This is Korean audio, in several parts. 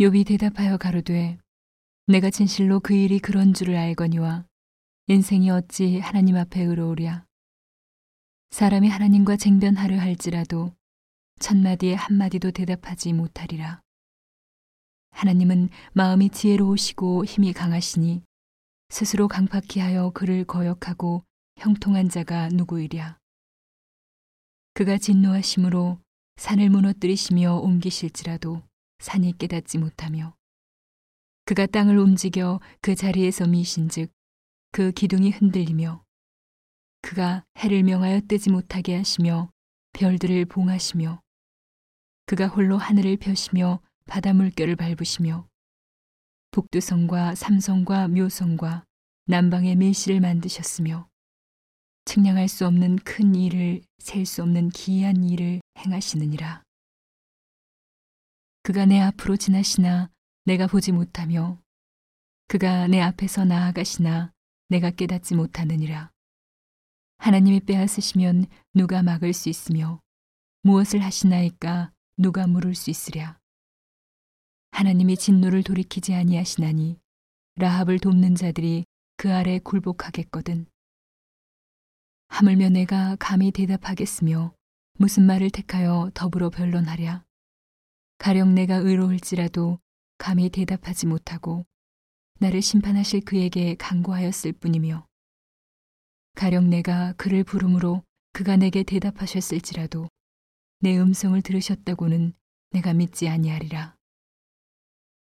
욥이 대답하여 가로되 내가 진실로 그 일이 그런 줄을 알거니와 인생이 어찌 하나님 앞에 의로우랴. 사람이 하나님과 쟁변하려 할지라도 첫마디에 한마디도 대답하지 못하리라. 하나님은 마음이 지혜로우시고 힘이 강하시니 스스로 강팍히 하여 그를 거역하고 형통한 자가 누구이랴. 그가 진노하심으로 산을 무너뜨리시며 옮기실지라도 산이 깨닫지 못하며 그가 땅을 움직여 그 자리에서 미신즉 그 기둥이 흔들리며 그가 해를 명하여 뜨지 못하게 하시며 별들을 봉하시며 그가 홀로 하늘을 펴시며 바다 물결을 밟으시며 북두성과 삼성과 묘성과 남방의 밀실을 만드셨으며 측량할 수 없는 큰 일을 셀 수 없는 기이한 일을 행하시느니라. 그가 내 앞으로 지나시나 내가 보지 못하며 그가 내 앞에서 나아가시나 내가 깨닫지 못하느니라. 하나님이 빼앗으시면 누가 막을 수 있으며 무엇을 하시나이까 누가 물을 수 있으랴. 하나님이 진노를 돌이키지 아니하시나니 라합을 돕는 자들이 그 아래 굴복하겠거든. 하물며 내가 감히 대답하겠으며 무슨 말을 택하여 더불어 변론하랴. 가령 내가 의로울지라도 감히 대답하지 못하고 나를 심판하실 그에게 강구하였을 뿐이며 가령 내가 그를 부름으로 그가 내게 대답하셨을지라도 내 음성을 들으셨다고는 내가 믿지 아니하리라.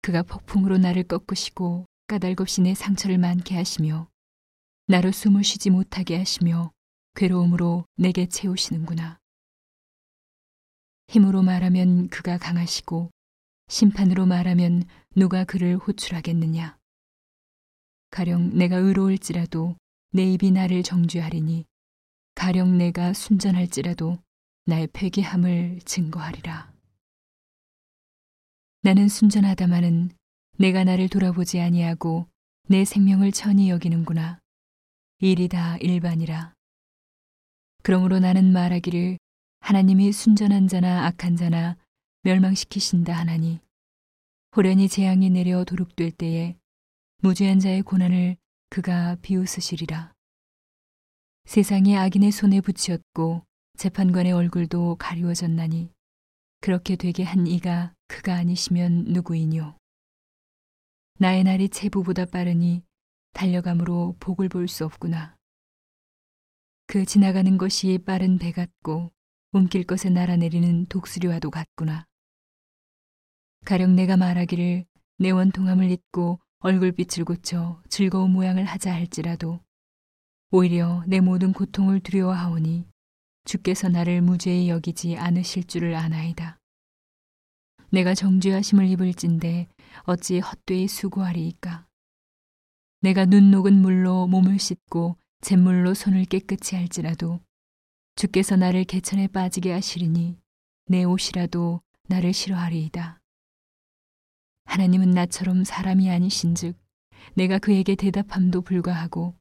그가 폭풍으로 나를 꺾으시고 까닭없이 내 상처를 많게 하시며 나로 숨을 쉬지 못하게 하시며 괴로움으로 내게 채우시는구나. 힘으로 말하면 그가 강하시고 심판으로 말하면 누가 그를 호출하겠느냐. 가령 내가 의로울지라도 내 입이 나를 정죄하리니 가령 내가 순전할지라도 나의 폐기함을 증거하리라. 나는 순전하다마는 내가 나를 돌아보지 아니하고 내 생명을 천히 여기는구나. 일이 다 일반이라. 그러므로 나는 말하기를 하나님이 순전한 자나 악한 자나 멸망시키신다 하나니 호련히 재앙이 내려 도둑될 때에 무죄한 자의 고난을 그가 비웃으시리라. 세상이 악인의 손에 붙였고 재판관의 얼굴도 가리워졌나니 그렇게 되게 한 이가 그가 아니시면 누구이뇨. 나의 날이 채부보다 빠르니 달려감으로 복을 볼 수 없구나. 그 지나가는 것이 빠른 배 같고 움킬 것에 날아내리는 독수리와도 같구나. 가령 내가 말하기를 내 원통함을 잊고 얼굴빛을 고쳐 즐거운 모양을 하자 할지라도 오히려 내 모든 고통을 두려워하오니 주께서 나를 무죄히 여기지 않으실 줄을 아나이다. 내가 정죄하심을 입을진데 어찌 헛되이 수고하리이까. 내가 눈 녹은 물로 몸을 씻고 잿물로 손을 깨끗이 할지라도 주께서 나를 개천에 빠지게 하시리니 내 옷이라도 나를 싫어하리이다. 하나님은 나처럼 사람이 아니신즉 내가 그에게 대답함도 불가하고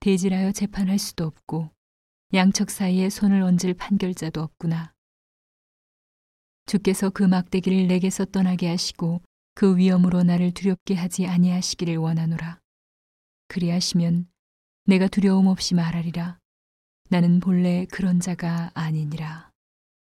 대질하여 재판할 수도 없고 양척 사이에 손을 얹을 판결자도 없구나. 주께서 그 막대기를 내게서 떠나게 하시고 그 위험으로 나를 두렵게 하지 아니하시기를 원하노라. 그리하시면 내가 두려움 없이 말하리라. 나는 본래 그런 자가 아니니라.